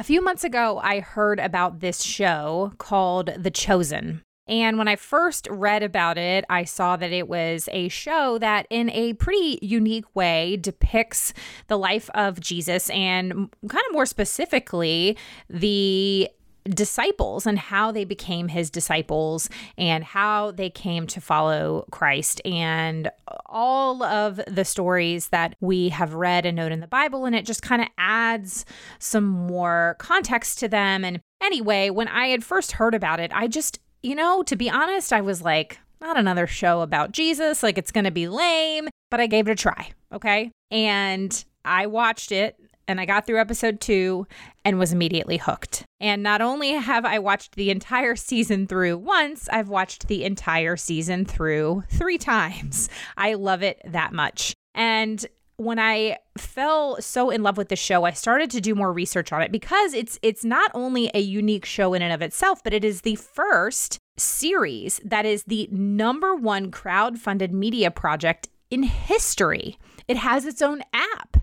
A few months ago, I heard about this show called The Chosen. And when I first read about it, I saw that it was a show that, in a pretty unique way, depicts the life of Jesus and, kind of more specifically, the disciples and how they became his disciples and how they came to follow Christ and all of the stories that we have read and known in the Bible. And it just kind of adds some more context to them. And anyway, when I had first heard about it, I just, you know, to be honest, I was like, not another show about Jesus. Like it's going to be lame, but I gave it a try. Okay. And I watched it and I got through episode two and was immediately hooked. And not only have I watched the entire season through once, I've watched the entire season through three times. I love it that much. And when I fell so in love with the show, I started to do more research on it because it's it's not only a unique show in and of itself, but it is the first series that is the number one crowd-funded media project in history. It has its own app.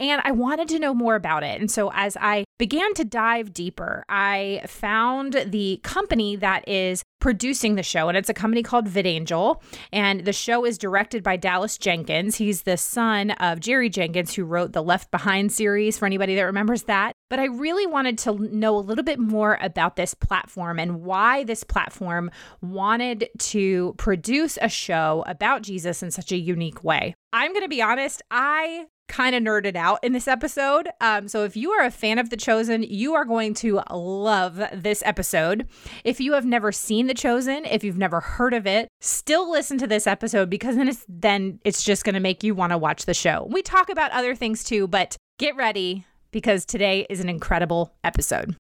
And I wanted to know more about it. And so as I began to dive deeper, I found the company that is producing the show, and it's a company called VidAngel. And the show is directed by Dallas Jenkins. He's the son of Jerry Jenkins, who wrote the Left Behind series, for anybody that remembers that. But I really wanted to know a little bit more about this platform and why this platform wanted to produce a show about Jesus in such a unique way. I'm going to be honest, I kind of nerded out in this episode. Um, so if you are a fan of The Chosen, you are going to love this episode. If you have never seen The Chosen, if you've never heard of it, still listen to this episode because then it's then it's just going to make you want to watch the show. We talk about other things too, but get ready because today is an incredible episode.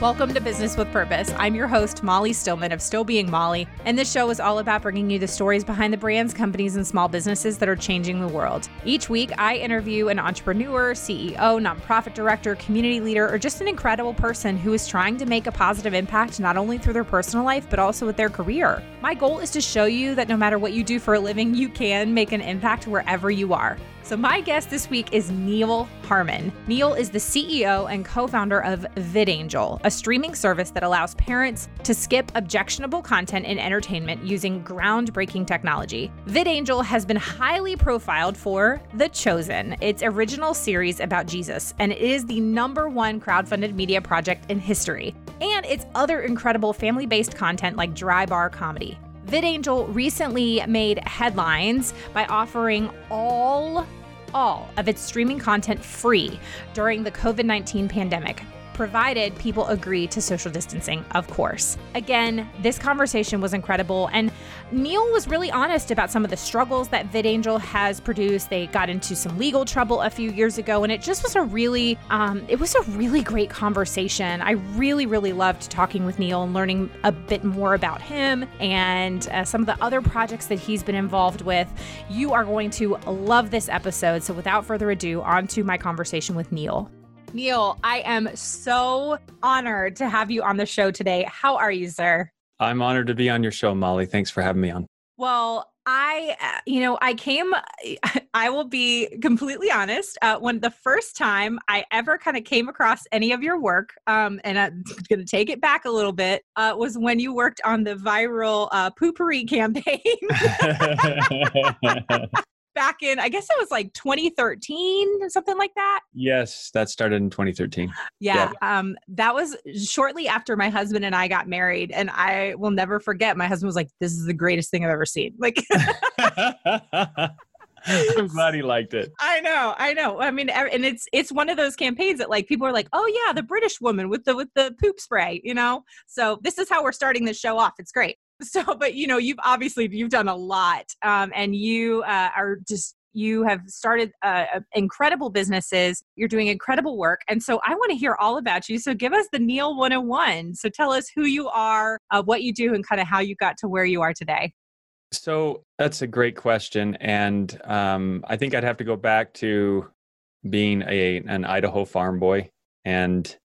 Welcome to Business with Purpose. I'm your host, Molly Stillman of Still Being Molly, and this show is all about bringing you the stories behind the brands, companies, and small businesses that are changing the world. Each week, I interview an entrepreneur, CEO, nonprofit director, community leader, or just an incredible person who is trying to make a positive impact not only through their personal life, but also with their career. My goal is to show you that no matter what you do for a living, you can make an impact wherever you are. So, my guest this week is Neil Harmon. Neil is the CEO and co founder of VidAngel, a streaming service that allows parents to skip objectionable content in entertainment using groundbreaking technology. VidAngel has been highly profiled for The Chosen, its original series about Jesus, and it is the number one crowdfunded media project in history, and its other incredible family based content like dry bar comedy. VidAngel recently made headlines by offering all all of its streaming content free during the COVID 19 pandemic provided people agree to social distancing, of course. Again, this conversation was incredible, and Neil was really honest about some of the struggles that VidAngel has produced. They got into some legal trouble a few years ago, and it just was a really, um, it was a really great conversation. I really, really loved talking with Neil and learning a bit more about him and uh, some of the other projects that he's been involved with. You are going to love this episode. So, without further ado, on to my conversation with Neil. Neil, I am so honored to have you on the show today. How are you, sir? I'm honored to be on your show, Molly. Thanks for having me on. Well, I, uh, you know, I came, I will be completely honest. Uh, when the first time I ever kind of came across any of your work, um, and I'm going to take it back a little bit, uh, was when you worked on the viral uh, Poo-Pourri campaign. back in, I guess it was like 2013, or something like that. Yes, that started in 2013. Yeah, yeah. Um, that was shortly after my husband and I got married, and I will never forget. My husband was like, "This is the greatest thing I've ever seen." Like. I'm glad he liked it. I know, I know. I mean, and it's it's one of those campaigns that like people are like, oh yeah, the British woman with the with the poop spray, you know. So this is how we're starting this show off. It's great. So, but you know, you've obviously you've done a lot, um, and you uh, are just you have started uh, incredible businesses. You're doing incredible work, and so I want to hear all about you. So, give us the Neil 101. So, tell us who you are, uh, what you do, and kind of how you got to where you are today. So that's a great question, and um, I think I'd have to go back to being a an Idaho farm boy and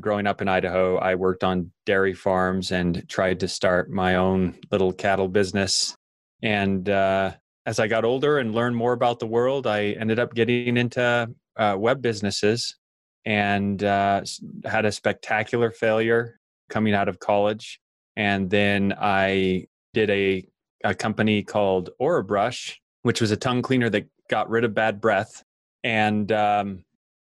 growing up in Idaho, I worked on dairy farms and tried to start my own little cattle business. And uh, as I got older and learned more about the world, I ended up getting into uh, web businesses. and uh, had a spectacular failure coming out of college. And then I did a, a company called Aura Orabrush, which was a tongue cleaner that got rid of bad breath. And um,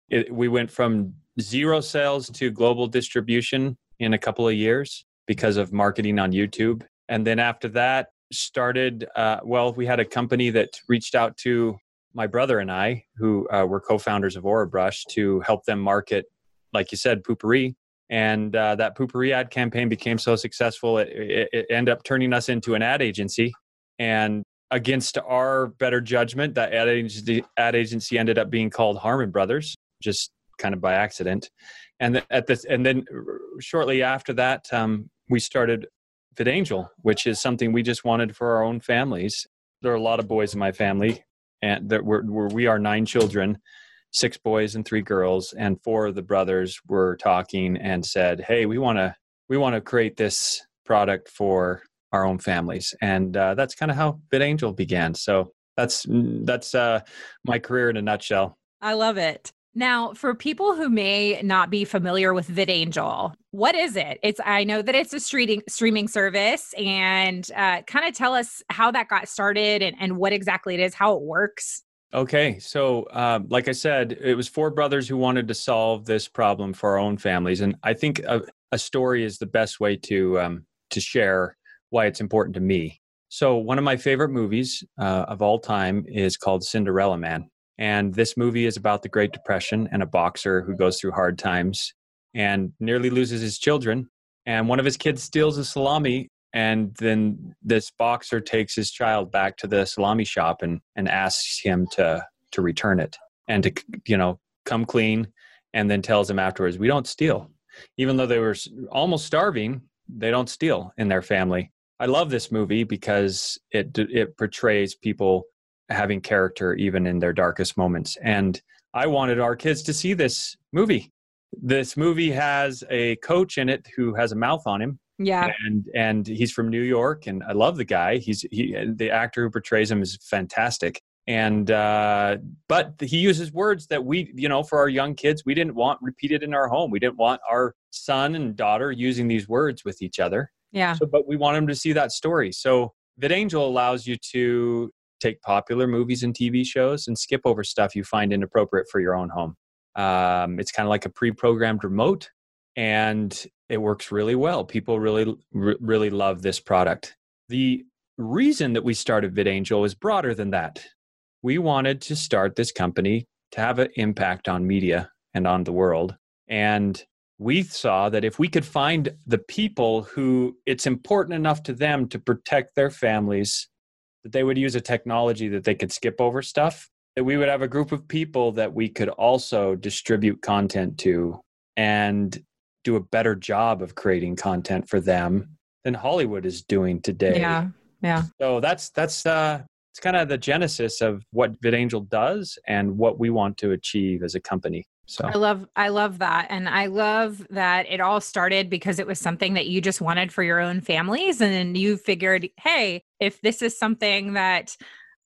it, we went from zero sales to global distribution in a couple of years because of marketing on YouTube. And then after that, started, uh, well, we had a company that reached out to my brother and I, who uh, were co founders of Aura Orabrush, to help them market, like you said, Poo-Pourri. And uh, that Poo-Pourri ad campaign became so successful, it, it, it ended up turning us into an ad agency. And against our better judgment, that ad agency, ad agency ended up being called Harmon Brothers, just kind of by accident. And at this, and then shortly after that, um, we started VidAngel, which is something we just wanted for our own families. There are a lot of boys in my family, and that we're, we're, we are nine children, six boys and three girls, and four of the brothers were talking and said, "Hey, we want to we want to create this product for our own families," and uh, that's kind of how VidAngel began. So that's that's uh, my career in a nutshell. I love it. Now, for people who may not be familiar with VidAngel, what is it? It's I know that it's a streaming streaming service, and uh, kind of tell us how that got started and, and what exactly it is, how it works. Okay, so um, like I said, it was four brothers who wanted to solve this problem for our own families, and I think a, a story is the best way to um, to share why it's important to me. So, one of my favorite movies uh, of all time is called Cinderella Man. And this movie is about the Great Depression and a boxer who goes through hard times and nearly loses his children. And one of his kids steals a salami. And then this boxer takes his child back to the salami shop and, and asks him to, to return it and to, you know, come clean. And then tells him afterwards, we don't steal. Even though they were almost starving, they don't steal in their family. I love this movie because it it portrays people having character even in their darkest moments. And I wanted our kids to see this movie. This movie has a coach in it who has a mouth on him. Yeah. And and he's from New York and I love the guy. He's he the actor who portrays him is fantastic. And uh but he uses words that we, you know, for our young kids, we didn't want repeated in our home. We didn't want our son and daughter using these words with each other. Yeah. So but we want them to see that story. So VidAngel allows you to take popular movies and TV shows and skip over stuff you find inappropriate for your own home. Um, it's kind of like a pre-programmed remote, and it works really well. People really, really love this product. The reason that we started VidAngel is broader than that. We wanted to start this company to have an impact on media and on the world, and we saw that if we could find the people who it's important enough to them to protect their families that they would use a technology that they could skip over stuff that we would have a group of people that we could also distribute content to and do a better job of creating content for them than Hollywood is doing today. Yeah. Yeah. So that's that's uh it's kind of the genesis of what VidAngel does and what we want to achieve as a company. So I love I love that and I love that it all started because it was something that you just wanted for your own families and you figured, "Hey, if this is something that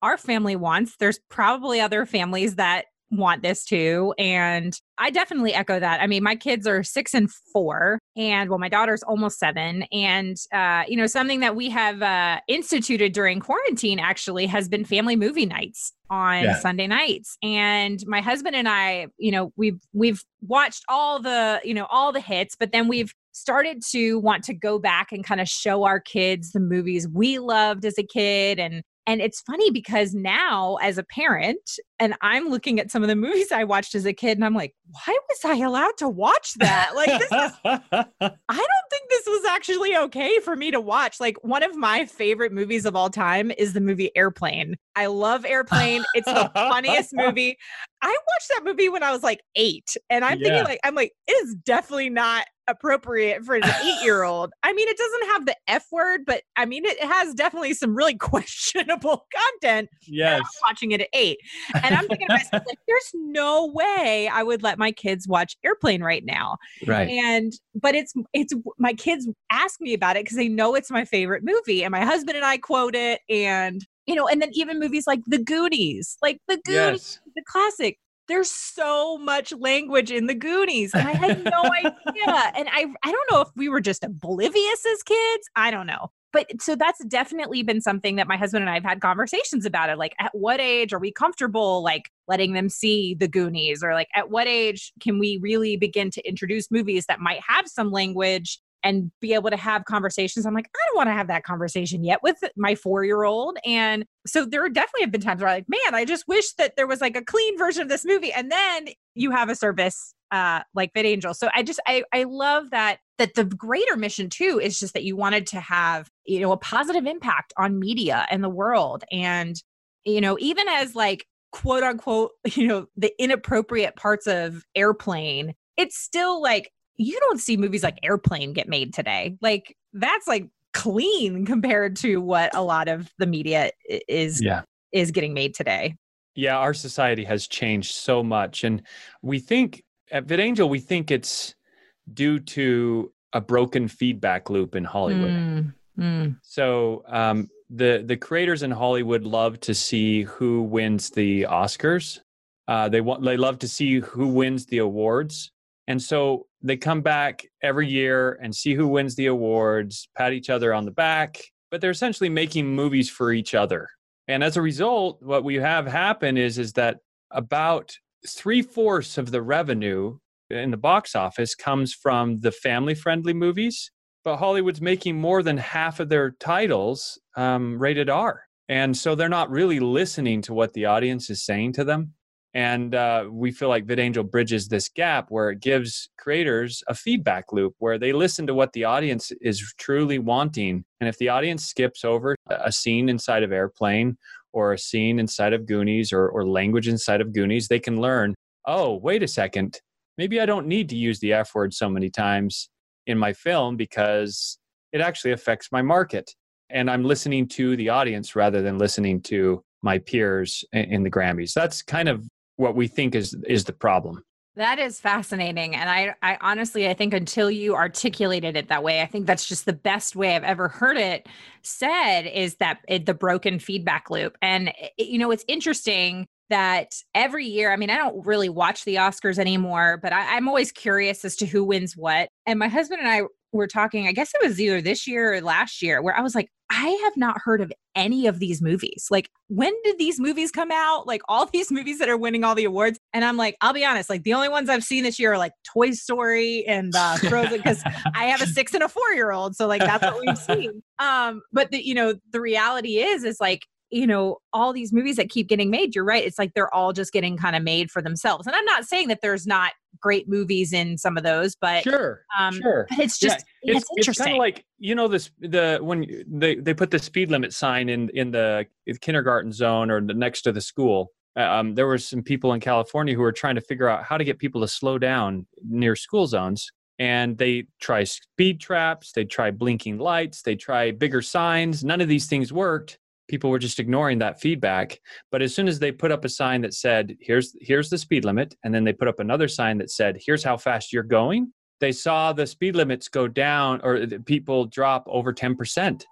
our family wants, there's probably other families that want this too. And I definitely echo that. I mean, my kids are six and four, and well, my daughter's almost seven. And, uh, you know, something that we have uh, instituted during quarantine actually has been family movie nights on yeah. Sunday nights. And my husband and I, you know, we've, we've watched all the, you know, all the hits, but then we've, started to want to go back and kind of show our kids the movies we loved as a kid and and it's funny because now, as a parent, and I'm looking at some of the movies I watched as a kid, and I'm like, why was I allowed to watch that? Like, this is, I don't think this was actually okay for me to watch. Like, one of my favorite movies of all time is the movie Airplane. I love Airplane. It's the funniest movie. I watched that movie when I was like eight, and I'm yeah. thinking, like, I'm like, it is definitely not appropriate for an eight year old. I mean, it doesn't have the F word, but I mean, it has definitely some really questionable content. Yes. watching it at eight. And I'm thinking to myself, like, there's no way I would let my kids watch Airplane right now. Right. And, but it's, it's, my kids ask me about it because they know it's my favorite movie. And my husband and I quote it. And, you know, and then even movies like The Goonies, like The Goonies, yes. the classic there's so much language in the Goonies. And I had no idea. And I I don't know if we were just oblivious as kids. I don't know. But so that's definitely been something that my husband and I have had conversations about it. Like, at what age are we comfortable, like, letting them see the Goonies? Or, like, at what age can we really begin to introduce movies that might have some language and be able to have conversations. I'm like, I don't want to have that conversation yet with my four year old. And so there definitely have been times where I'm like, man, I just wish that there was like a clean version of this movie. And then you have a service uh like VidAngel. So I just I I love that that the greater mission too is just that you wanted to have, you know, a positive impact on media and the world. And, you know, even as like quote unquote, you know, the inappropriate parts of airplane, it's still like you don't see movies like Airplane get made today. Like that's like clean compared to what a lot of the media is yeah. is getting made today. Yeah, our society has changed so much and we think at VidAngel we think it's due to a broken feedback loop in Hollywood. Mm, mm. So um, the the creators in Hollywood love to see who wins the Oscars. Uh, they want they love to see who wins the awards, and so they come back every year and see who wins the awards, pat each other on the back, but they're essentially making movies for each other. And as a result, what we have happen is is that about three fourths of the revenue in the box office comes from the family friendly movies, but Hollywood's making more than half of their titles um, rated R. And so they're not really listening to what the audience is saying to them. And uh, we feel like VidAngel bridges this gap where it gives creators a feedback loop where they listen to what the audience is truly wanting. And if the audience skips over a scene inside of Airplane or a scene inside of Goonies or, or language inside of Goonies, they can learn oh, wait a second, maybe I don't need to use the F word so many times in my film because it actually affects my market. And I'm listening to the audience rather than listening to my peers in the Grammys. That's kind of what we think is is the problem. That is fascinating. And I, I honestly, I think until you articulated it that way, I think that's just the best way I've ever heard it said is that it, the broken feedback loop. And, it, you know, it's interesting that every year, I mean, I don't really watch the Oscars anymore, but I, I'm always curious as to who wins what. And my husband and I were talking, I guess it was either this year or last year, where I was like, I have not heard of any of these movies. Like, when did these movies come out? Like, all these movies that are winning all the awards. And I'm like, I'll be honest, like, the only ones I've seen this year are like Toy Story and uh, Frozen, because I have a six and a four year old. So, like, that's what we've seen. Um, but the, you know, the reality is, is like, you know, all these movies that keep getting made, you're right. It's like they're all just getting kind of made for themselves. And I'm not saying that there's not great movies in some of those, but sure, um, sure. But it's just yeah, it's, it's, interesting. It's kind of like you know this the when they they put the speed limit sign in in the kindergarten zone or the next to the school. Uh, um, there were some people in California who were trying to figure out how to get people to slow down near school zones and they try speed traps they try blinking lights they try bigger signs none of these things worked people were just ignoring that feedback. But as soon as they put up a sign that said here's here's the speed limit and then they put up another sign that said here's how fast you're going they saw the speed limits go down or people drop over 10%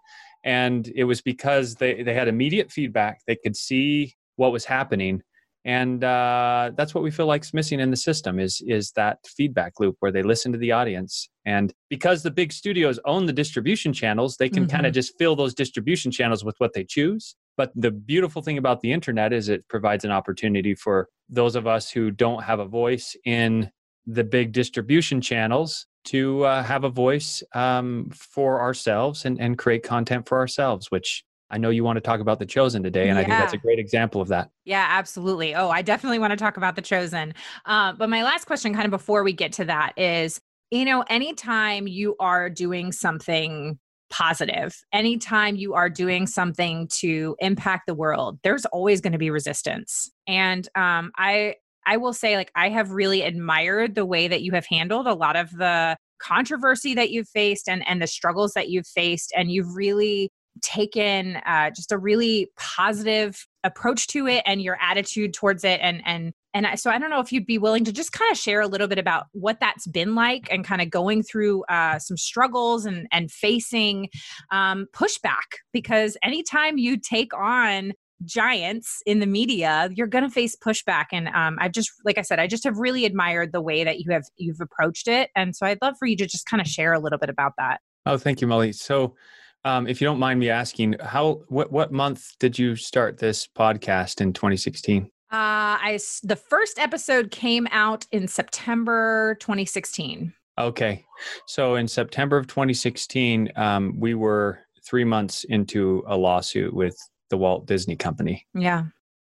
and it was because they, they had immediate feedback. They could see what was happening and uh, that's what we feel like's missing in the system is is that feedback loop where they listen to the audience and because the big studios own the distribution channels they can mm-hmm. kind of just fill those distribution channels with what they choose but the beautiful thing about the internet is it provides an opportunity for those of us who don't have a voice in the big distribution channels to uh, have a voice um, for ourselves and, and create content for ourselves which I know you want to talk about The Chosen today, and yeah. I think that's a great example of that. Yeah, absolutely. Oh, I definitely want to talk about The Chosen. Uh, but my last question, kind of before we get to that, is you know, anytime you are doing something positive, anytime you are doing something to impact the world, there's always going to be resistance. And um, I, I will say, like, I have really admired the way that you have handled a lot of the controversy that you've faced and and the struggles that you've faced and you've really taken uh, just a really positive approach to it and your attitude towards it and and and I, so i don't know if you'd be willing to just kind of share a little bit about what that's been like and kind of going through uh, some struggles and and facing um, pushback because anytime you take on giants in the media, you're going to face pushback. And um, I've just, like I said, I just have really admired the way that you have you've approached it. And so I'd love for you to just kind of share a little bit about that. Oh, thank you, Molly. So, um, if you don't mind me asking, how what what month did you start this podcast in 2016? Uh, I the first episode came out in September 2016. Okay, so in September of 2016, um, we were three months into a lawsuit with the Walt Disney Company. Yeah,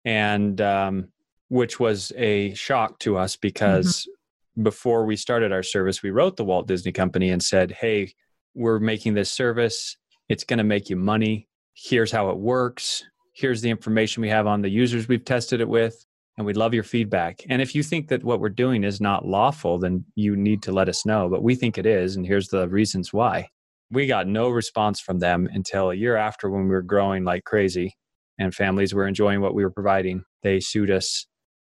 and um, which was a shock to us because mm-hmm. before we started our service, we wrote the Walt Disney Company and said, "Hey, we're making this service. It's going to make you money. Here's how it works. Here's the information we have on the users we've tested it with and we'd love your feedback. And if you think that what we're doing is not lawful then you need to let us know but we think it is and here's the reasons why. We got no response from them until a year after when we were growing like crazy and families were enjoying what we were providing. They sued us.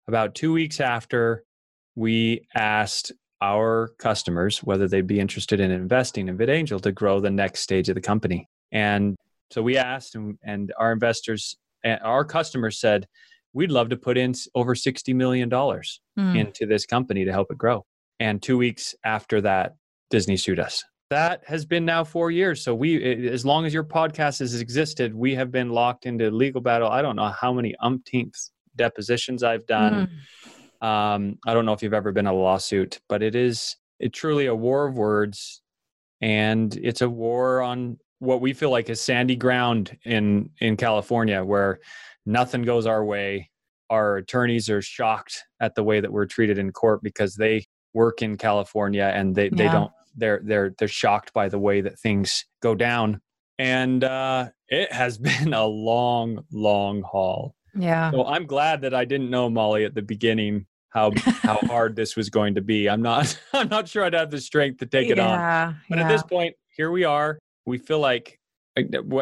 About two weeks after we asked our customers whether they'd be interested in investing in VidAngel to grow the next stage of the company. And so we asked, and, and our investors, and our customers said, we'd love to put in over $60 million mm. into this company to help it grow. And two weeks after that, Disney sued us. That has been now four years. So we, as long as your podcast has existed, we have been locked into legal battle. I don't know how many umpteenth depositions I've done. Mm. Um, I don't know if you've ever been a lawsuit, but it is it truly a war of words, and it's a war on what we feel like is sandy ground in in California where nothing goes our way. Our attorneys are shocked at the way that we're treated in court because they work in California and they, yeah. they don't they're they're they're shocked by the way that things go down. And uh, it has been a long, long haul. Yeah. So I'm glad that I didn't know Molly at the beginning how how hard this was going to be. I'm not I'm not sure I'd have the strength to take it yeah, on. But yeah. at this point, here we are we feel like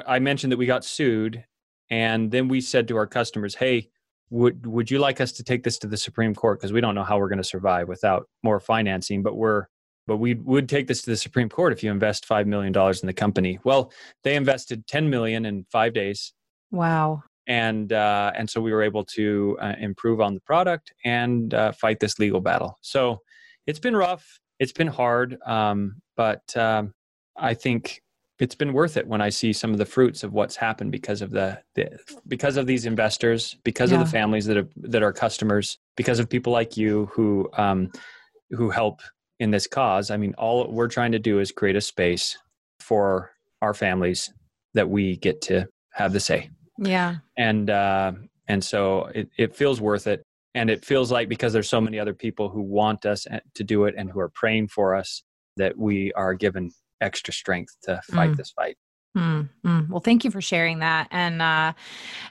I mentioned that we got sued, and then we said to our customers, "Hey, would would you like us to take this to the Supreme Court? Because we don't know how we're going to survive without more financing, but we're but we would take this to the Supreme Court if you invest five million dollars in the company." Well, they invested ten million in five days. Wow. And uh, and so we were able to uh, improve on the product and uh, fight this legal battle. So it's been rough. It's been hard, um, but um, I think it's been worth it when I see some of the fruits of what's happened because of the, the because of these investors, because yeah. of the families that are that are customers, because of people like you who um, who help in this cause. I mean, all we're trying to do is create a space for our families that we get to have the say. Yeah. And uh, and so it, it feels worth it. And it feels like because there's so many other people who want us eh, to do it and who are praying for us that we are given extra strength to fight mm. this fight. Mm, mm. Well, thank you for sharing that, and uh,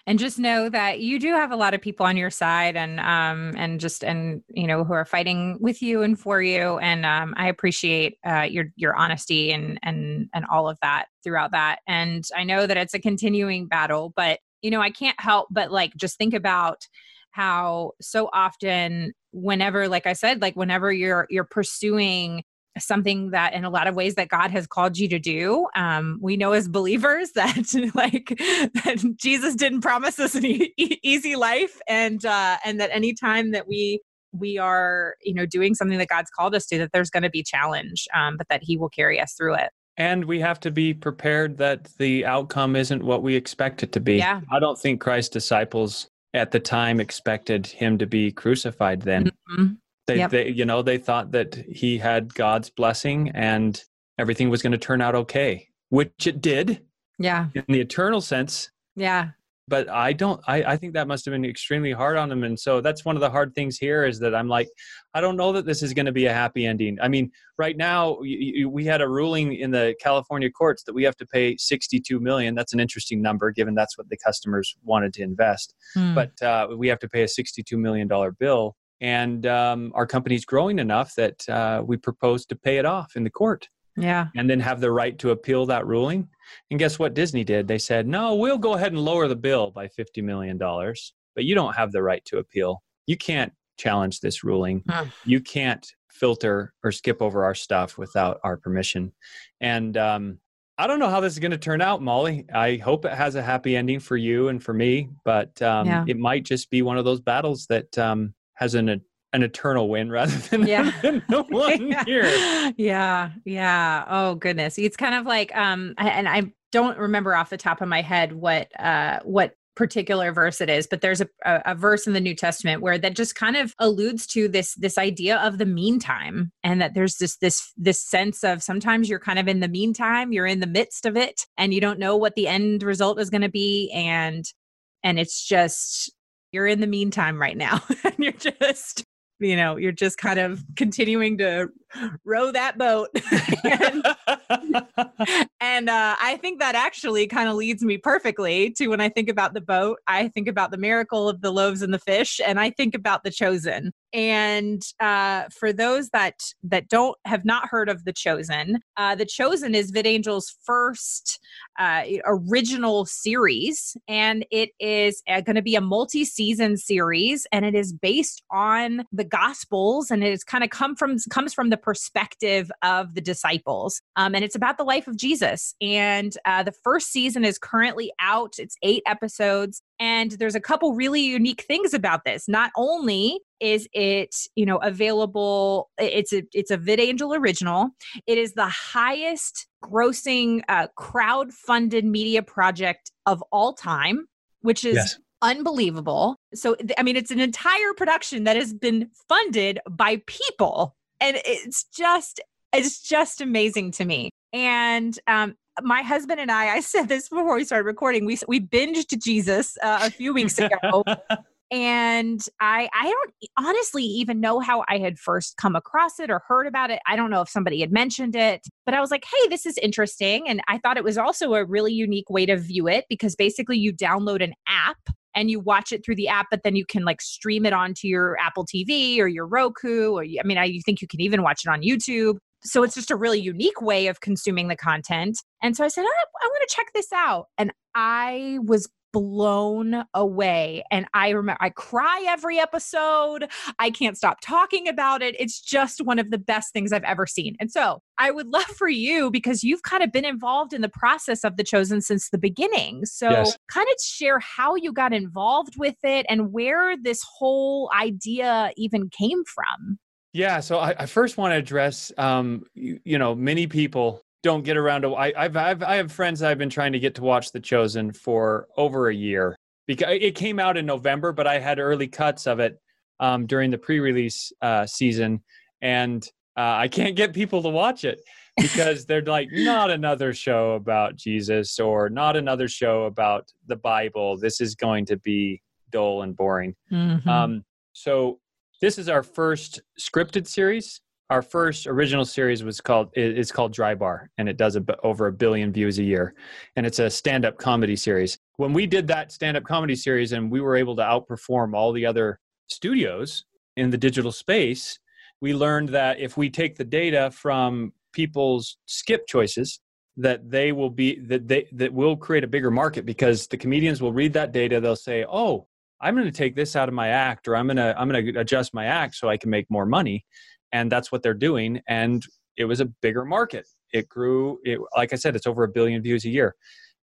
and just know that you do have a lot of people on your side, and um, and just and you know who are fighting with you and for you, and um, I appreciate uh, your your honesty and and and all of that throughout that, and I know that it's a continuing battle, but you know I can't help but like just think about how so often whenever like i said like whenever you're you're pursuing something that in a lot of ways that god has called you to do um, we know as believers that like that jesus didn't promise us an e- easy life and uh and that anytime that we we are you know doing something that god's called us to that there's going to be challenge um, but that he will carry us through it and we have to be prepared that the outcome isn't what we expect it to be yeah. i don't think christ's disciples at the time expected him to be crucified then mm-hmm. They, yep. they, you know, they thought that he had God's blessing and everything was going to turn out okay, which it did. Yeah. In the eternal sense. Yeah. But I don't, I, I think that must have been extremely hard on him. And so that's one of the hard things here is that I'm like, I don't know that this is going to be a happy ending. I mean, right now we had a ruling in the California courts that we have to pay 62 million. That's an interesting number given that's what the customers wanted to invest. Hmm. But uh, we have to pay a 62 million dollar bill and um, our company's growing enough that uh, we propose to pay it off in the court. Yeah. And then have the right to appeal that ruling. And guess what disney did? They said no we'll go ahead and lower the bill by 50 million dollars but you don't have the right to appeal. You can't challenge this ruling. Huh. you can't filter or skip over our stuff without our permission. And um, I don't know how this is going to turn out, Molly. I hope it has a happy ending for you and for me, but um, yeah. it might just be one of those battles that um, has an an eternal win rather than, yeah. than the one yeah. year. Yeah, yeah. Oh goodness, it's kind of like um, and I don't remember off the top of my head what uh what particular verse it is but there's a, a, a, verse in the new testament where that just kind of alludes to this this idea of the meantime and that there's this this this sense of sometimes you're kind of in the meantime you're in the midst of it and you don't know what the end result is going to be and and it's just you're in the meantime right now. And you're just you know you're just kind of continuing to row that boat. And, and uh, i think that actually kind of leads me perfectly to when i think about the boat i think about the miracle of the loaves and the fish and i think about the chosen. And uh, for those that that don't have not heard of the chosen uh, the chosen is vidangel's first uh, original series and it is uh, going to be a multi-season series and it is based on the gospels and it is kind of come from comes from the perspective of the disciples. Um, and it's about the life of Jesus. And uh, the first season is currently out, it's eight episodes. And there's a couple really unique things about this. Not only is it you know available it's a it's a VidAngel original it is the highest grossing uh, crowd funded media project of all time which is yes unbelievable. So, I mean, it's an entire production that has been funded by people and it's just it's just amazing to me and um my husband and I, I said this before we started recording. We we binged Jesus uh, a few weeks ago, and I I don't honestly even know how I had first come across it or heard about it. I don't know if somebody had mentioned it, but I was like, hey, this is interesting, and I thought it was also a really unique way to view it because basically you download an app and you watch it through the app, but then you can like stream it onto your Apple TV or your Roku, or I mean, I you think you can even watch it on YouTube. So it's just a really unique way of consuming the content. And so I said, I want to check this out. And I was blown away. And I remember I cry every episode. I can't stop talking about it. It's just one of the best things I've ever seen. And so I would love for you, because you've kind of been involved in the process of The Chosen since the beginning. So yes. kind of share how you got involved with it and where this whole idea even came from. Yeah, so I, I first want to address, um, you, you know, many people don't get around to. I, I've, I've I have friends I've been trying to get to watch The Chosen for over a year because it came out in November, but I had early cuts of it um, during the pre-release uh, season, and uh, I can't get people to watch it because they're like, not another show about Jesus or not another show about the Bible. This is going to be dull and boring. Mm-hmm. Um, so this is our first scripted series our first original series was called is called Dry Bar, and it does a, over a billion views a year, and it's a stand-up comedy series. When we did that stand-up comedy series, and we were able to outperform all the other studios in the digital space, we learned that if we take the data from people's skip choices, that they will be that they that will create a bigger market because the comedians will read that data. They'll say, "Oh, I'm going to take this out of my act, or I'm going to I'm going to adjust my act so I can make more money." And that's what they're doing and it was a bigger market. It grew it, like i said it's over a billion views a year.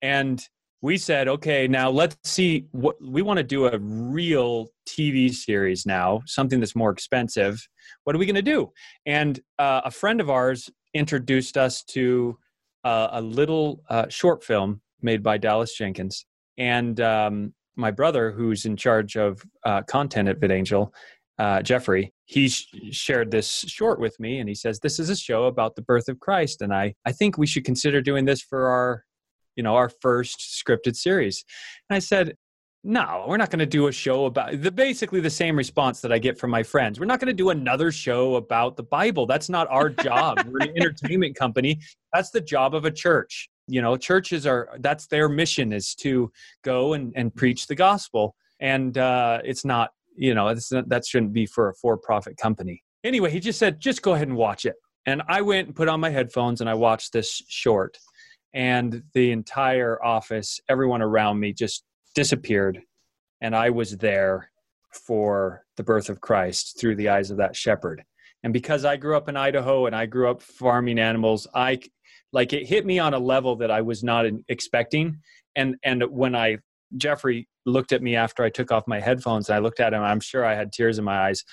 And we said okay now let's see what we want to do a real tv series now something that's more expensive. What are we going to do? And uh, a friend of ours introduced us to uh, a little uh, short film made by dallas jenkins. And um, my brother who's in charge of uh, content at vidangel uh, Jeffrey, he sh- shared this short with me, and he says this is a show about the birth of Christ, and I I think we should consider doing this for our, you know, our first scripted series. And I said, no, we're not going to do a show about the basically the same response that I get from my friends. We're not going to do another show about the Bible. That's not our job. we're an entertainment company. That's the job of a church. You know, churches are that's their mission is to go and, and preach the gospel. And uh, it's not you know that shouldn't be for a for-profit company. Anyway he just said just go ahead and watch it. And i went and put on my headphones and i watched this short. And the entire office everyone around me just disappeared. And i was there for the birth of christ through the eyes of that shepherd. And because i grew up in idaho and i grew up farming animals i like it hit me on a level that I was not expecting. And and when I Jeffrey looked at me after I took off my headphones and I looked at him, I'm sure I had tears in my eyes.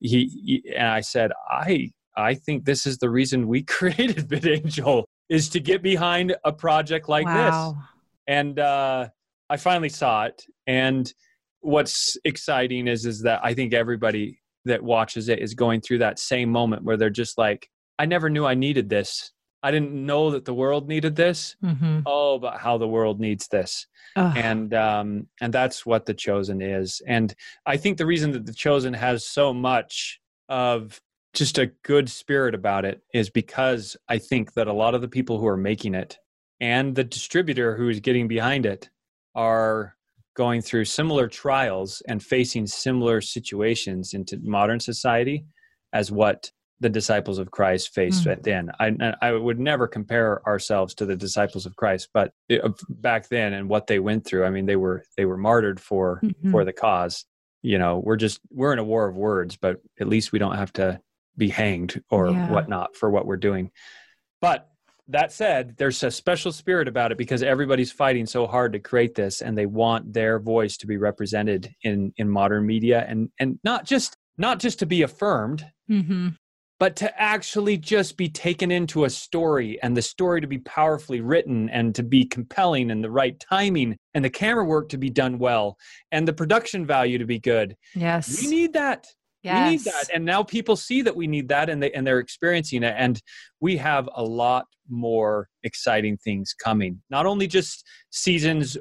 He, he and I said, I I think this is the reason we created VidAngel is to get behind a project like wow. this. And uh, I finally saw it. And what's exciting is is that I think everybody that watches it is going through that same moment where they're just like, I never knew I needed this. I didn't know that the world needed this. Mm-hmm. Oh, but how the world needs this. Ugh. And um, and that's what the chosen is. And I think the reason that the chosen has so much of just a good spirit about it is because I think that a lot of the people who are making it and the distributor who is getting behind it are going through similar trials and facing similar situations into modern society as what the disciples of Christ faced mm. then. I, I would never compare ourselves to the disciples of Christ, but back then and what they went through, I mean, they were they were martyred for mm-hmm. for the cause. You know, we're just we're in a war of words, but at least we don't have to be hanged or yeah. whatnot for what we're doing. But that said, there's a special spirit about it because everybody's fighting so hard to create this, and they want their voice to be represented in in modern media, and and not just not just to be affirmed, mm-hmm. But to actually just be taken into a story, and the story to be powerfully written, and to be compelling, and the right timing, and the camera work to be done well, and the production value to be good. Yes, we need that. Yes. We need that. And now people see that we need that and they and they're experiencing it. And we have a lot more exciting things coming. Not only just seasons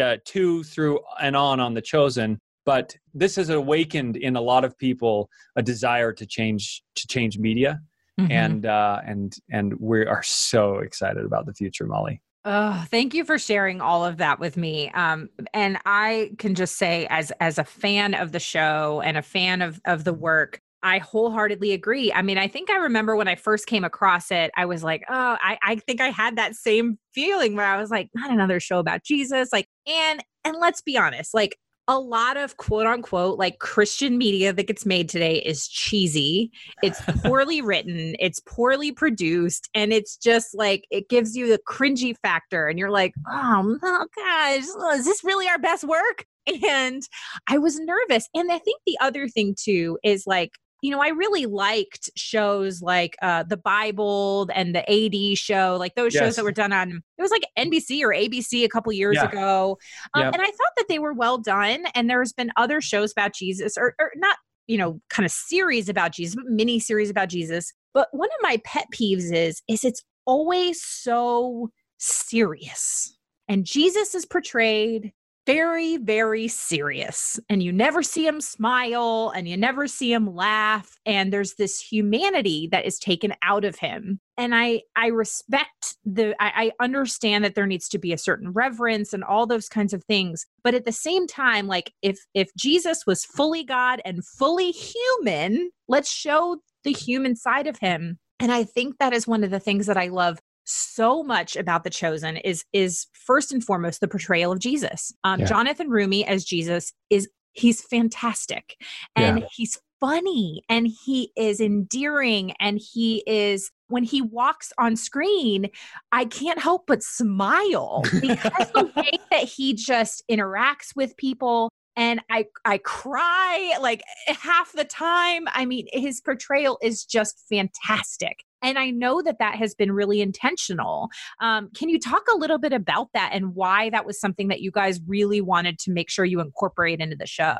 uh, two through and on on the chosen, but this has awakened in a lot of people a desire to change to change media. Mm-hmm. And uh, and and we are so excited about the future, Molly. Oh, thank you for sharing all of that with me. Um, and I can just say, as as a fan of the show and a fan of of the work, I wholeheartedly agree. I mean, I think I remember when I first came across it, I was like, oh, I, I think I had that same feeling where I was like, not another show about Jesus. Like, and and let's be honest, like a lot of quote unquote like Christian media that gets made today is cheesy. It's poorly written, it's poorly produced, and it's just like it gives you the cringy factor. And you're like, oh, oh gosh, oh, is this really our best work? And I was nervous. And I think the other thing too is like, you know, I really liked shows like uh, the Bible and the AD show, like those yes. shows that were done on it was like NBC or ABC a couple years yeah. ago, um, and I thought that they were well done. And there's been other shows about Jesus, or, or not, you know, kind of series about Jesus, but mini series about Jesus. But one of my pet peeves is is it's always so serious, and Jesus is portrayed very, very serious. And you never see him smile and you never see him laugh. And there's this humanity that is taken out of him. And I I respect the I, I understand that there needs to be a certain reverence and all those kinds of things. But at the same time, like if if Jesus was fully God and fully human, let's show the human side of him. And I think that is one of the things that I love so much about the chosen is is first and foremost the portrayal of jesus um, yeah. jonathan roumie as jesus is he's fantastic and yeah. he's funny and he is endearing and he is when he walks on screen i can't help but smile because the way that he just interacts with people and I I cry like half the time. I mean, his portrayal is just fantastic. And I know that that has been really intentional. Um, can you talk a little bit about that and why that was something that you guys really wanted to make sure you incorporate into the show?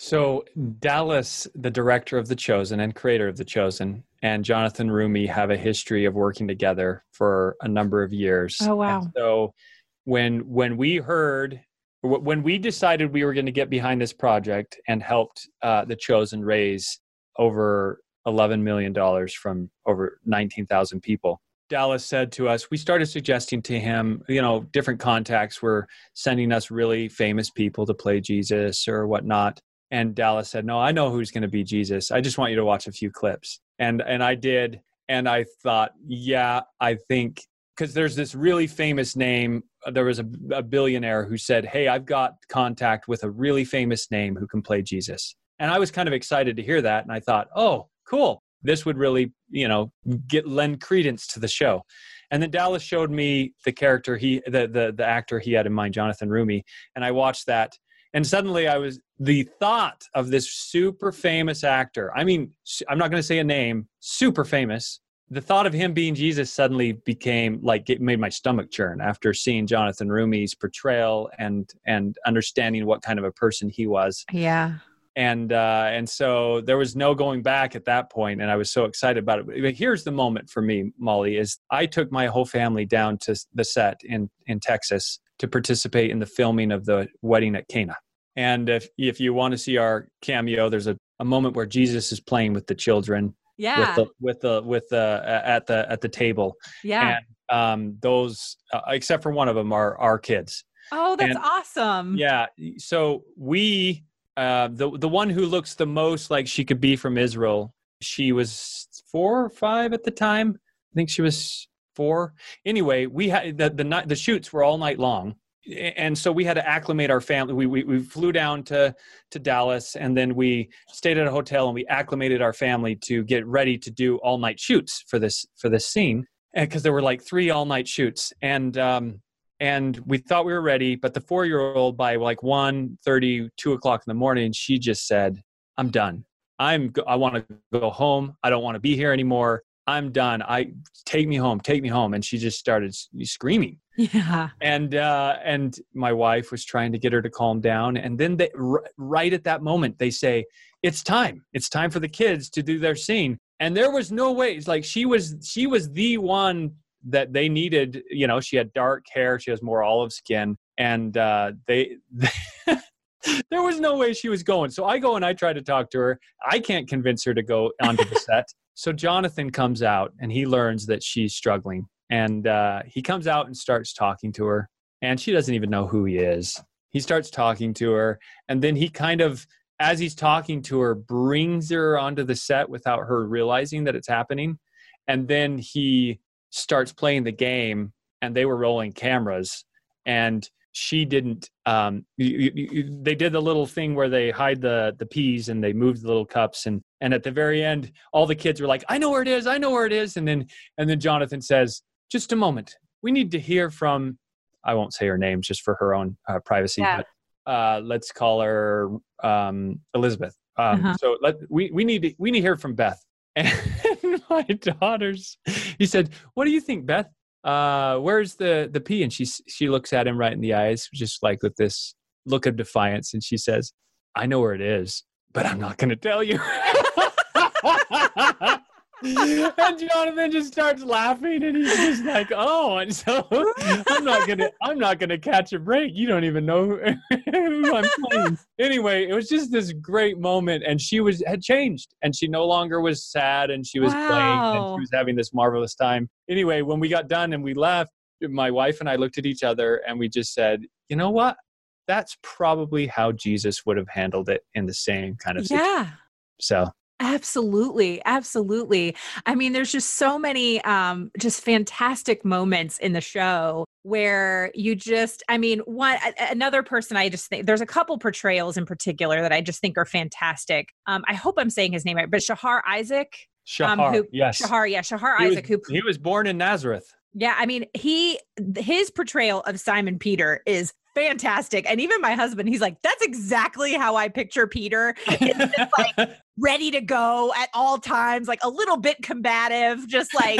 So, Dallas, the director of The Chosen and creator of The Chosen, and Jonathan Roumie have a history of working together for a number of years. Oh, wow. And so, when when we heard when we decided we were going to get behind this project and helped uh, the chosen raise over 11 million dollars from over 19,000 people Dallas said to us, we started suggesting to him, you know, different contacts were sending us really famous people to play Jesus or whatnot. And Dallas said, no, I know who's going to be Jesus. I just want you to watch a few clips. And, and I did. And I thought, yeah, I think because there's this really famous name. There was a, a billionaire who said, Hey, I've got contact with a really famous name who can play Jesus. And I was kind of excited to hear that. And I thought, oh, cool. this would really, you know, get lend credence to the show. And then Dallas showed me the character he, the the the actor he had in mind, Jonathan Roumie, and I watched that, and suddenly I was the thought of this super famous actor. I mean, I'm not going to say a name, super famous. The thought of him being Jesus suddenly became like it made my stomach churn after seeing Jonathan Roumie's portrayal and and understanding what kind of a person he was. Yeah and uh, and so there was no going back at that point and i was so excited about it. But here's the moment for me molly is i took my whole family down to the set in in texas to participate in the filming of the wedding at cana. And if if you want to see our cameo there's a, a moment where jesus is playing with the children yeah. with the with the with the uh, at the at the table. Yeah. And um those uh, except for one of them are our kids. Oh that's and, awesome. Yeah so we uh, the the one who looks the most like she could be from Israel. She was four or five at the time. I think she was four. Anyway, we had the the night, the shoots were all night long, and so we had to acclimate our family. We, we we flew down to to Dallas, and then we stayed at a hotel, and we acclimated our family to get ready to do all night shoots for this for this scene, because there were like three all night shoots, and um, and we thought we were ready but the four year old by like 1 30 2 o'clock in the morning she just said i'm done. I'm i want to go home. I don't want to be here anymore. I'm done. I take me home take me home. And she just started screaming. Yeah. And uh and my wife was trying to get her to calm down. And then they right at that moment they say it's time. It's time for the kids to do their scene. And there was no way it's like she was she was the one that they needed you know she had dark hair she has more olive skin and uh, they, they there was no way she was going. So i go and i try to talk to her. I can't convince her to go onto the set. So jonathan comes out and he learns that she's struggling and uh, he comes out and starts talking to her and she doesn't even know who he is. He starts talking to her and then he kind of as he's talking to her brings her onto the set without her realizing that it's happening and then he starts playing the game and they were rolling cameras and she didn't um, you, you, they did the little thing where they hide the the peas and they moved the little cups and and at the very end all the kids were like i know where it is i know where it is and then and then jonathan says just a moment we need to hear from i won't say her name just for her own uh, privacy yeah. but uh, let's call her um, elizabeth um, uh-huh. so let we, we need to we need to hear from beth and my daughters. He said, "What do you think, Beth? Uh, where's the the pea?" And she she looks at him right in the eyes, just like with this look of defiance, and she says, "I know where it is, but I'm not going to tell you." and Jonathan just starts laughing and he's just like, oh, and so I'm not gonna I'm not gonna catch a break. You don't even know who I'm playing. Anyway, it was just this great moment and she was had changed and she no longer was sad and she was wow. playing and she was having this marvelous time. Anyway, when we got done and we left, my wife and I looked at each other and we just said, you know what? That's probably how Jesus would have handled it in the same kind of situation. Yeah. So Absolutely. Absolutely. I mean, there's just so many um just fantastic moments in the show where you just I mean, one another person I just think there's a couple portrayals in particular that I just think are fantastic. Um I hope I'm saying his name right, but Shahar Isaac Shahar, um, who, yes. Shahar, yeah, Shahar he Isaac, was, who he was born in Nazareth. Yeah, I mean, he his portrayal of Simon Peter is fantastic. And even my husband, he's like, that's exactly how I picture Peter. like ready to go at all times, like a little bit combative, just like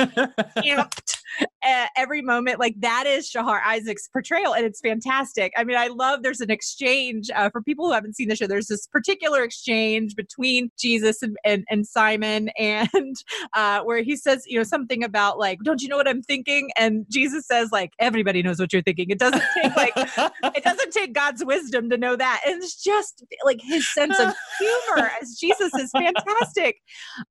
amped uh, every moment. Like that is Shahar Isaac's portrayal, and it's fantastic. I mean, I love there's an exchange uh, for people who haven't seen the show. There's this particular exchange between Jesus and, and, and Simon, and uh, where he says, you know, something about like, don't you know what I'm thinking? And Jesus says, like, everybody knows what you're thinking. It doesn't take like, it doesn't take God's wisdom to know that. And it's just like his sense of humor as Jesus is fantastic.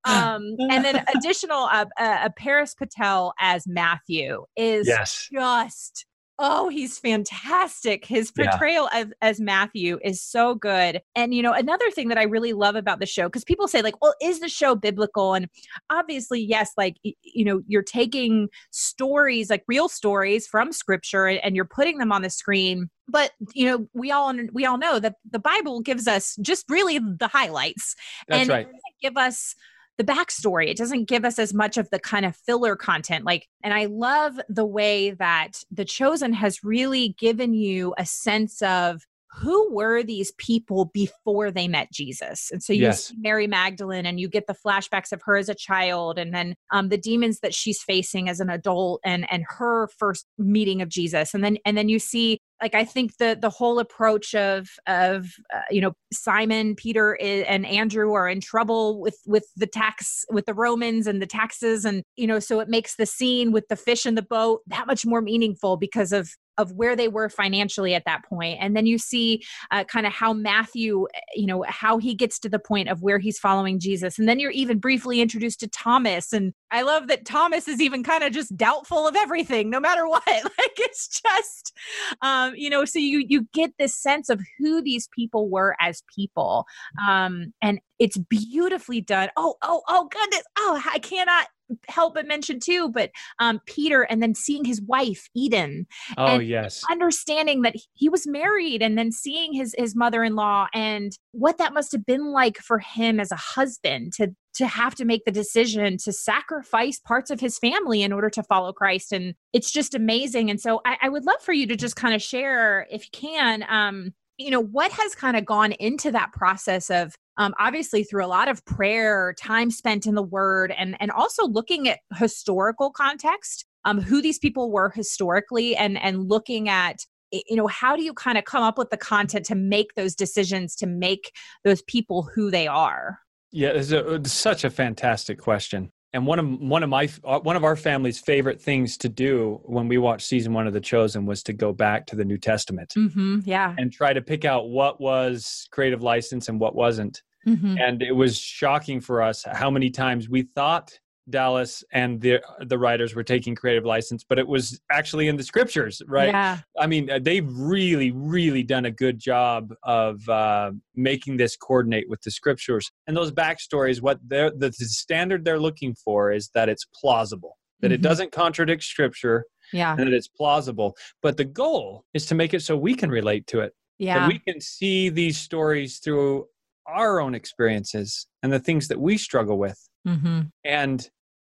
Um, and then additional, uh, uh, Paras Patel as Matthew is yes. just Oh, he's fantastic. His portrayal yeah. of, as Matthew is so good. And, you know, another thing that I really love about the show, because people say, like, well, is the show biblical? And obviously, yes, like, you know, you're taking stories, like real stories from scripture, and, and you're putting them on the screen but you know we all we all know that the bible gives us just really the highlights That's and right. give us the backstory. It doesn't give us as much of the kind of filler content. Like, and I love the way that The Chosen has really given you a sense of who were these people before they met Jesus? And so you yes. see Mary Magdalene and you get the flashbacks of her as a child and then um, the demons that she's facing as an adult and and her first meeting of Jesus. And then and then you see like I think the the whole approach of of uh, you know Simon, Peter, is, and Andrew are in trouble with with the tax with the Romans and the taxes, and you know so it makes the scene with the fish in the boat that much more meaningful because of of where they were financially at that point. And then you see uh, kind of how matthew you know how he gets to the point of where he's following jesus. And then you're even briefly introduced to thomas. And i love that thomas is even kind of just doubtful of everything no matter what. Like it's just um you know so you you get this sense of who these people were as people. Um and it's beautifully done. Oh oh oh goodness. Oh i cannot help but mention too, but um, Peter and then seeing his wife Eden. Oh yes, understanding that he was married and then seeing his his mother in law and what that must have been like for him as a husband to to have to make the decision to sacrifice parts of his family in order to follow Christ. And it's just amazing. And so I, I would love for you to just kind of share, if you can, um, you know, what has kind of gone into that process of um, obviously through a lot of prayer, time spent in the word, and and also looking at historical context, um, who these people were historically, and and looking at you know how do you kind of come up with the content to make those decisions to make those people who they are? Yeah it's, a, it's such a fantastic question. And one of one of my uh, one of our family's favorite things to do when we watched season one of The Chosen was to go back to the New Testament, mm-hmm, yeah, and try to pick out what was creative license and what wasn't. Mm-hmm. And it was shocking for us how many times we thought Dallas and the the writers were taking creative license, but it was actually in the scriptures, right? Yeah. I mean, uh, they've really, really done a good job of uh, making this coordinate with the scriptures and those backstories. What they're the, the standard they're looking for is that it's plausible, that mm-hmm. it doesn't contradict scripture, yeah, and that it's plausible. But the goal is to make it so we can relate to it. Yeah, we can see these stories through our own experiences and the things that we struggle with. Mm-hmm. And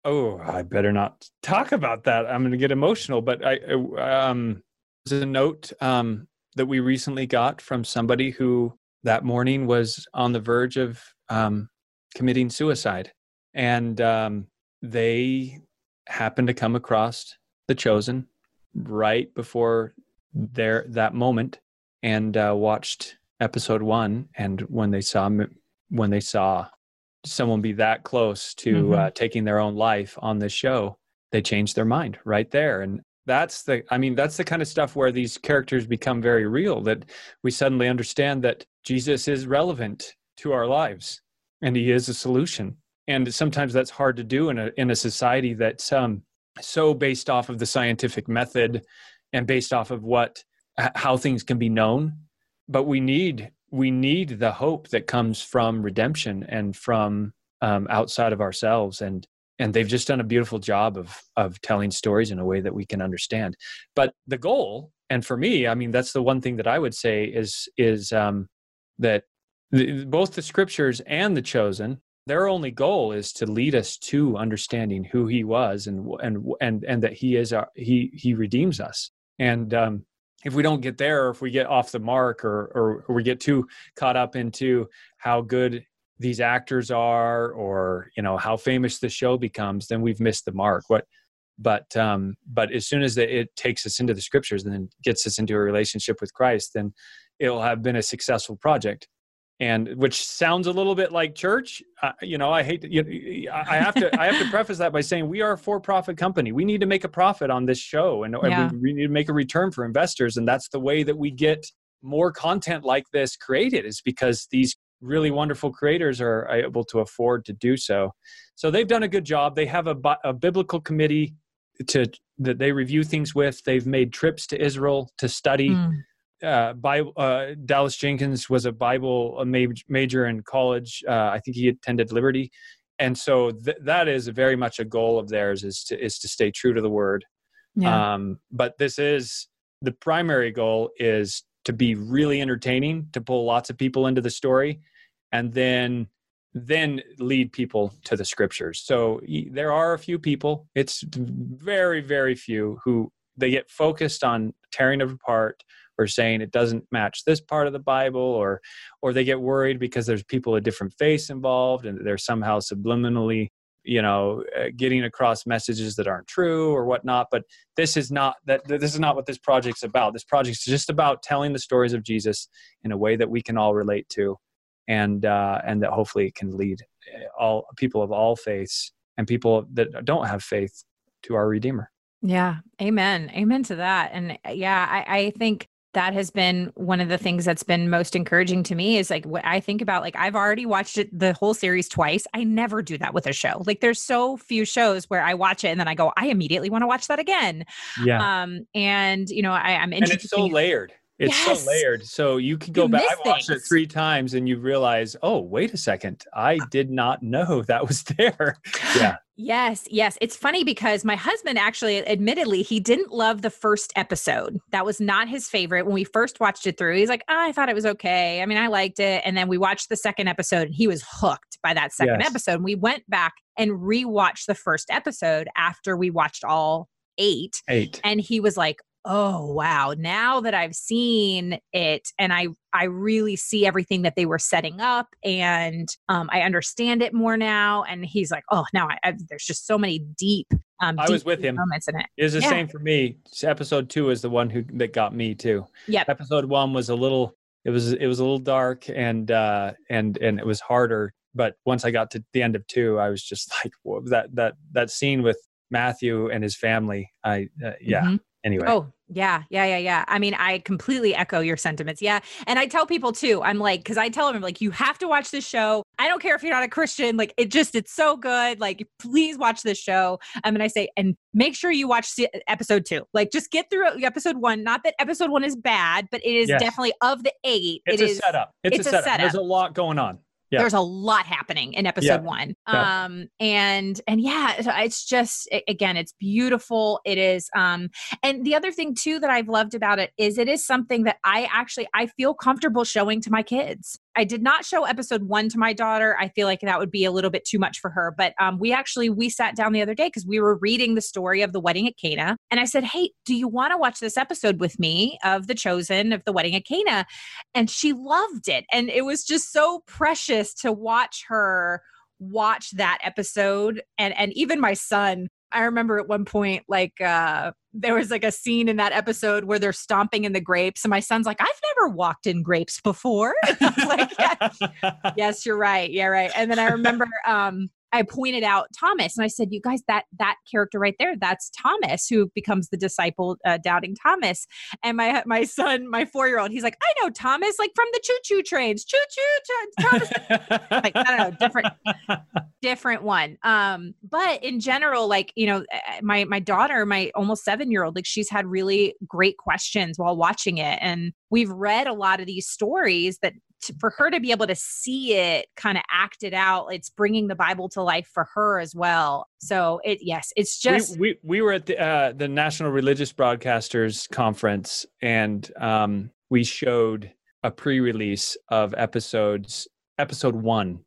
oh, I better not talk about that. I'm going to get emotional. But I, um, there's a note um, that we recently got from somebody who that morning was on the verge of um, committing suicide, and um, they happened to come across the chosen right before their that moment and uh, watched episode one. And when they saw when they saw someone be that close to mm-hmm. uh, taking their own life on this show, they changed their mind right there. And that's the, I mean, that's the kind of stuff where these characters become very real that we suddenly understand that Jesus is relevant to our lives and he is a solution. And sometimes that's hard to do in a, in a society that's um, so based off of the scientific method and based off of what, how things can be known. But we need we need the hope that comes from redemption and from um, outside of ourselves. And and they've just done a beautiful job of of telling stories in a way that we can understand. But the goal and for me i mean that's the one thing that i would say is is um, that the, both the scriptures and the chosen their only goal is to lead us to understanding who he was and and and and that he is our he he redeems us. And um if we don't get there or if we get off the mark or, or, or we get too caught up into how good these actors are or you know how famous the show becomes then we've missed the mark. What but um but as soon as it takes us into the scriptures and then gets us into a relationship with christ then it'll have been a successful project and which sounds a little bit like church uh, you know i hate to, you, i have to i have to preface that by saying we are a for-profit company. We need to make a profit on this show and, yeah. we, we need to make a return for investors and that's the way that we get more content like this created is because these really wonderful creators are able to afford to do so. So they've done a good job. They have a, a biblical committee to that they review things with. They've made trips to israel to study mm uh, Bible, uh, Dallas Jenkins was a Bible a major in college. Uh, I think he attended Liberty, and so th- that is very much a goal of theirs is to is to stay true to the Word. Yeah. Um, but this is the primary goal is to be really entertaining, to pull lots of people into the story, and then then lead people to the scriptures. So there are a few people, it's very, very few who they get focused on tearing it apart or saying it doesn't match this part of the Bible or or they get worried because there's people of different faiths involved and they're somehow subliminally you know uh, getting across messages that aren't true or whatnot but this is not that this is not what this project's about this project is just about telling the stories of jesus in a way that we can all relate to and uh, and that hopefully it can lead uh, all people of all faiths and people that don't have faith to our Redeemer. Yeah, amen, amen to that. And uh, yeah, I, I think that has been one of the things that's been most encouraging to me is like what I think about like I've already watched it the whole series twice. I never do that with a show. Like there's so few shows where I watch it and then I go, I immediately want to watch that again. Yeah. Um, and you know, I, I'm interested. And it's so layered. It's yes. so layered. So you can go you back. I watched things. it three times and you realize, oh, wait a second. I uh did not know that was there. yeah. Yes, yes. It's funny because my husband actually, admittedly, he didn't love the first episode. That was not his favorite. When we first watched it through, he's like, oh, I thought it was okay. I mean, I liked it. And then we watched the second episode and he was hooked by that second yes. episode. And we went back and rewatched the first episode after we watched all eight. Eight. And he was like, oh wow now that i've seen it and i i really see everything that they were setting up and um, i understand it more now and he's like oh now I, I, there's just so many deep um, I was with him. Moments in it. It was the yeah. same for me. Episode two is the one who that got me too. Yeah. Episode one was a little. It was it was a little dark and uh and and it was harder. But once I got to the end of two, I was just like that that that scene with Matthew and his family. I uh, yeah. Mm-hmm anyway. Oh, yeah, yeah, yeah, yeah. I mean, I completely echo your sentiments. Yeah. And I tell people too, I'm like, because I tell them, like, you have to watch this show. I don't care if you're not a Christian. Like, it just, it's so good. Like, please watch this show. Um, I mean, I say, and make sure you watch episode two. Like, just get through episode one. Not that episode one is bad, but it is yes. definitely of the eight. It's it a is, setup. It's, it's a, setup. a, setup. There's a lot going on yeah. there's a lot happening in episode yeah. one yeah. um and and yeah it's just again it's beautiful it is um and the other thing too that i've loved about it is it is something that i actually i feel comfortable showing to my kids I did not show episode one to my daughter. I feel like that would be a little bit too much for her. But um, we actually we sat down the other day because we were reading the story of the wedding at Cana, and I said, "Hey, do you want to watch this episode with me of the Chosen of the wedding at Cana?" And she loved it, and it was just so precious to watch her watch that episode and and even my son I remember at one point, like, uh, there was like a scene in that episode where they're stomping in the grapes, and my son's like, "I've never walked in grapes before." like, yes, you're right. Yeah, right. And then I remember um, I pointed out Thomas and I said, "You guys, that that character right there, that's Thomas who becomes the disciple, uh, doubting Thomas." And my my son, my four year old, he's like, "I know Thomas, like from the choo choo trains, choo choo Thomas." like I don't know, different different one. Um, but in general, like you know, my my daughter, my almost seven year old, like she's had really great questions while watching it, and we've read a lot of these stories that to, for her to be able to see it kind of acted out it's bringing the bible to life for her as well. So it yes it's just we we, we were at the uh, the national religious broadcasters conference and um, we showed a pre-release of episodes episode one.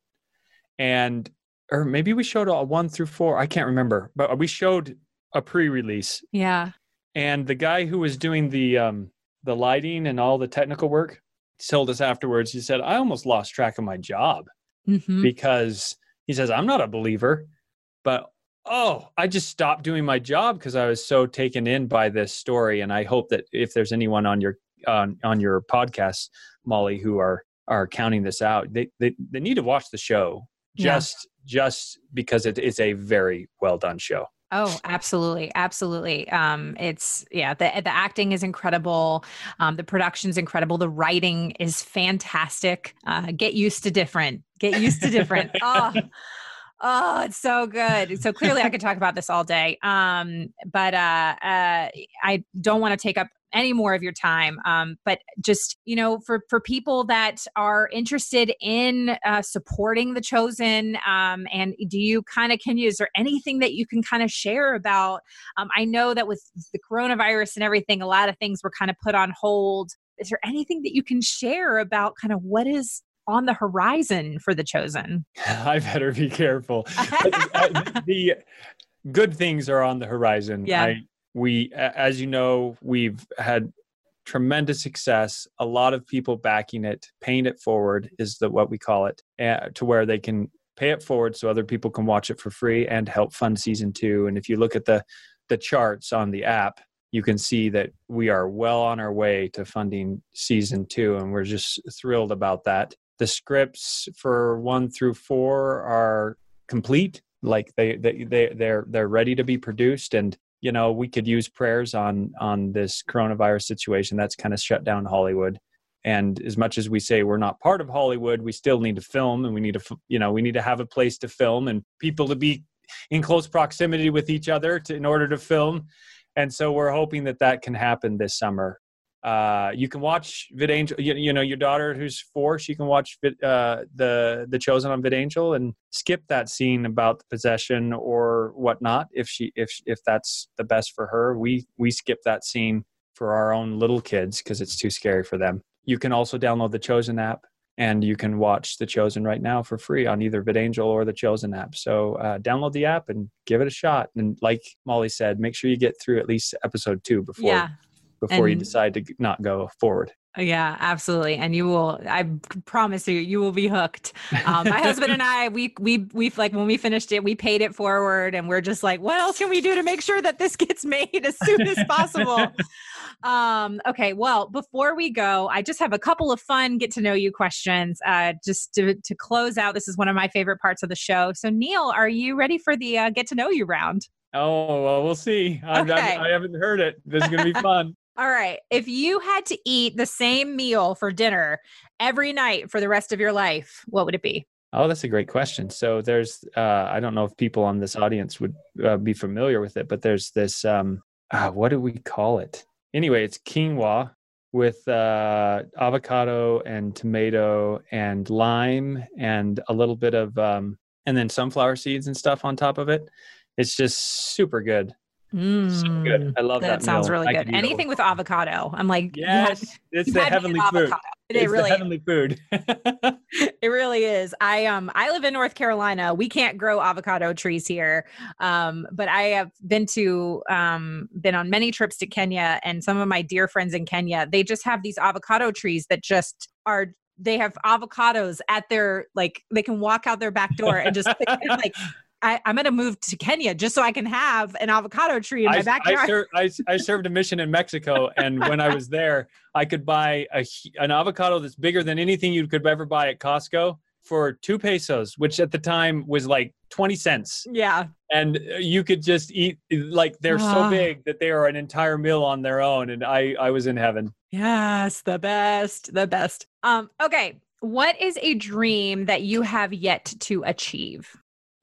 And or maybe we showed a one through four i can't remember but we showed a pre-release. Yeah. And the guy who was doing the um the lighting and all the technical work told us afterwards, he said, I almost lost track of my job mm-hmm. because he says, I'm not a believer, but oh, I just stopped doing my job because I was so taken in by this story. And I hope that if there's anyone on your on on your podcast, Molly, who are are counting this out, they they, they need to watch the show just yeah. just because it is a very well done show. Oh, absolutely, absolutely. Um, it's yeah, the the acting is incredible. Um, the production's incredible. The writing is fantastic. Uh, get used to different. Get used to different. oh, oh, it's so good. So clearly, I could talk about this all day. Um, but uh, uh, I don't want to take up any more of your time. Um, but just you know, for for people that are interested in uh, supporting the chosen, um, and do you kind of can you? Is there anything that you can kind of share about? Um, I know that with the coronavirus and everything, a lot of things were kind of put on hold. Is there anything that you can share about kind of what is on the horizon for The Chosen? I better be careful. the good things are on the horizon. Yeah. I, we, as you know, we've had tremendous success. A lot of people backing it, paying it forward is the what we call it, uh, to where they can pay it forward so other people can watch it for free and help fund season two. And if you look at the the charts on the app, you can see that we are well on our way to funding season two, and we're just thrilled about that. The scripts for one through four are complete, like they they they they're they're ready to be produced, and you know we could use prayers on on this coronavirus situation that's kind of shut down Hollywood. And as much as we say we're not part of Hollywood, we still need to film, and we need to you know we need to have a place to film and people to be in close proximity with each other to, in order to film and so we're hoping that that can happen this summer. Uh, you can watch VidAngel. You, you, know, your daughter who's four, she can watch Vid, uh, the the Chosen on VidAngel and skip that scene about the possession or whatnot if she if if that's the best for her. We we skip that scene for our own little kids because it's too scary for them. You can also download the Chosen app and you can watch The Chosen right now for free on either VidAngel or the Chosen app. So uh, download the app and give it a shot. And like Molly said, make sure you get through at least episode two before Yeah. Before you decide to not go forward. Yeah, absolutely. And you will, I promise you, you will be hooked. Um, my husband and I, we, we, we like when we finished it, we paid it forward and we're just like, what else can we do to make sure that this gets made as soon as possible? um, okay. Well, before we go, I just have a couple of fun get to know you questions. Uh, just to, to close out, this is one of my favorite parts of the show. So, Neil, are you ready for the uh, get to know you round? Oh well, we'll see. I, Okay. I, I haven't heard it. This is gonna be fun. All right. If you had to eat the same meal for dinner every night for the rest of your life, what would it be? Oh, that's a great question. So there's, uh, I don't know if people on this audience would uh, be familiar with it, but there's this, um, uh, what do we call it? Anyway, it's quinoa with uh, avocado and tomato and lime and a little bit of, um, and then sunflower seeds and stuff on top of it. It's just super good. So good. Mm, I love that. That sounds meal. really good. Anything with avocado. I'm like, had- Yes, it's the had me at heavenly food. It It's really heavenly food. it really is. I um I live in North Carolina. We can't grow avocado trees here. Um, but I have been to um been on many trips to Kenya and some of my dear friends in Kenya, they just have these avocado trees that just are they have avocados at their like they can walk out their back door and just pick, like I, I'm gonna move to Kenya just so I can have an avocado tree in my I, backyard. I, ser- I, I served a mission in Mexico, and when I was there, I could buy a, an avocado that's bigger than anything you could ever buy at Costco for two pesos, which at the time was like 20 cents. yeah. And uh, you could just eat, like, they're Ah. so big that they are an entire meal on their own. And I, I was in heaven. Yes, the best, the best. Um, okay. What is a dream that you have yet to achieve?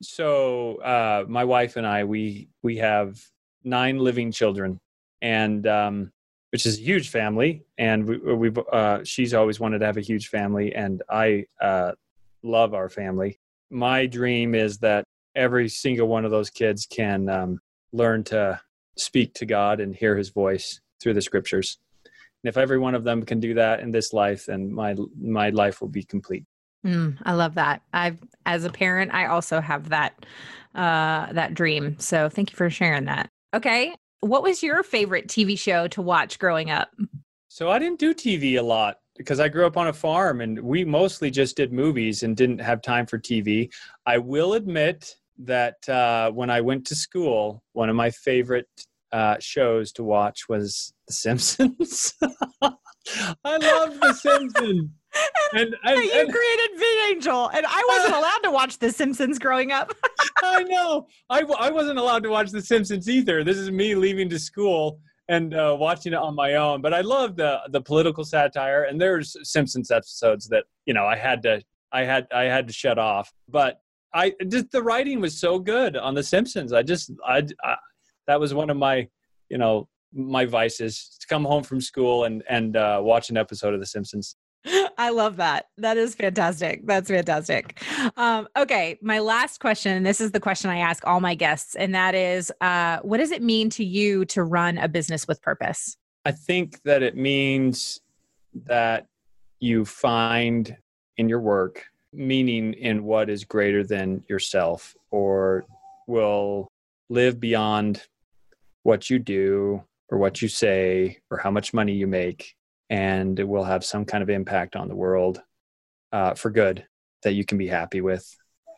So uh, my wife and I we we have nine living children, and um, which is a huge family. And we, we've uh, she's always wanted to have a huge family, and I uh, love our family. My dream is that every single one of those kids can um, learn to speak to God and hear His voice through the Scriptures. And if every one of them can do that in this life, then my my life will be complete. Mm, I love that. I've, as a parent, I also have that, uh, that dream. So thank you for sharing that. Okay. What was your favorite TV show to watch growing up? So I didn't do TV a lot because I grew up on a farm and we mostly just did movies and didn't have time for TV. I will admit that uh, when I went to school, one of my favorite uh, shows to watch was The Simpsons. I love The Simpsons. And, and, you and created VidAngel, and I wasn't allowed to watch The Simpsons growing up. I know I, w- I wasn't allowed to watch The Simpsons either. This is me leaving to school and uh, watching it on my own. But I love the the political satire, and there's Simpsons episodes that you know I had to I had I had to shut off. But I just the writing was so good on The Simpsons. I just I, I that was one of my you know my vices to come home from school and and uh, watch an episode of The Simpsons. I love that. That is fantastic. That's fantastic. Um, okay, my last question, this is the question I ask all my guests, and that is, uh, what does it mean to you to run a business with purpose? I think that it means that you find in your work meaning in what is greater than yourself or will live beyond what you do or what you say or how much money you make and it will have some kind of impact on the world uh, for good that you can be happy with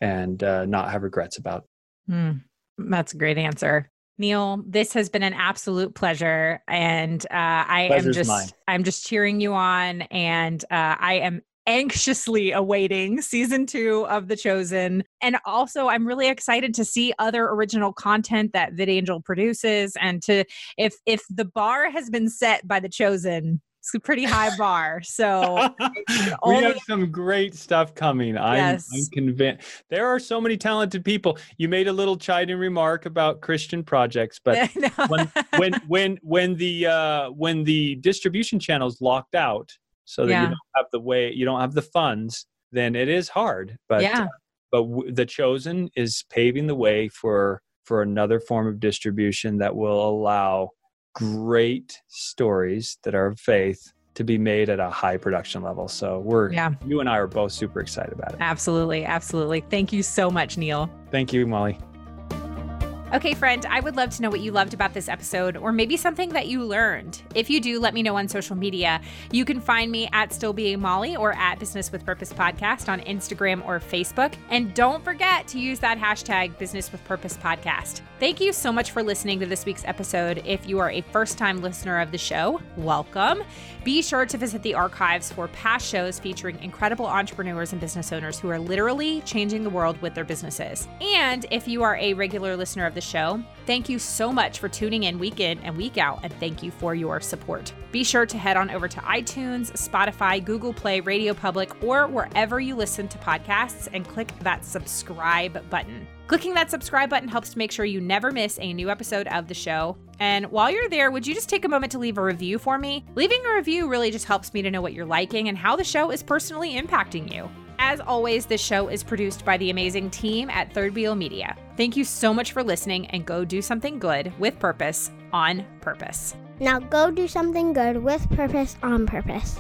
and uh, not have regrets about mm, that's a great answer Neil, this has been an absolute pleasure, and uh, I Pleasure's am just mine. I'm just cheering you on, and uh, I am anxiously awaiting season two of The Chosen. And also, I'm really excited to see other original content that VidAngel produces, and to if if the bar has been set by The Chosen, it's a pretty high bar. So we have some great stuff coming. I'm, yes. I'm convinced. There are so many talented people. You made a little chiding remark about Christian projects, but when, when when when the uh, when the distribution channels locked out, so that yeah. you don't have the way you don't have the funds, then it is hard. But yeah. Uh, but w- the chosen is paving the way for for another form of distribution that will allow great stories that are of faith to be made at a high production level. So we're yeah. you and I are both super excited about it. Absolutely, absolutely. Thank you so much, Neil. Thank you, Molly. Okay, friend, I would love to know what you loved about this episode or maybe something that you learned. If you do, let me know on social media. You can find me at Still Being Molly or at Business with Purpose Podcast on Instagram or Facebook. And don't forget to use that hashtag Business with Purpose Podcast. Thank you so much for listening to this week's episode. If you are a first time listener of the show, welcome. Be sure to visit the archives for past shows featuring incredible entrepreneurs and business owners who are literally changing the world with their businesses. And if you are a regular listener of the show, thank you so much for tuning in week in and week out, and thank you for your support. Be sure to head on over to iTunes, Spotify, Google Play, Radio Public, or wherever you listen to podcasts and click that subscribe button. Clicking that subscribe button helps to make sure you never miss a new episode of the show. And while you're there, would you just take a moment to leave a review for me? Leaving a review really just helps me to know what you're liking and how the show is personally impacting you. As always, this show is produced by the amazing team at Third Wheel Media. Thank you so much for listening and go do something good with purpose on purpose. Now go do something good with purpose on purpose.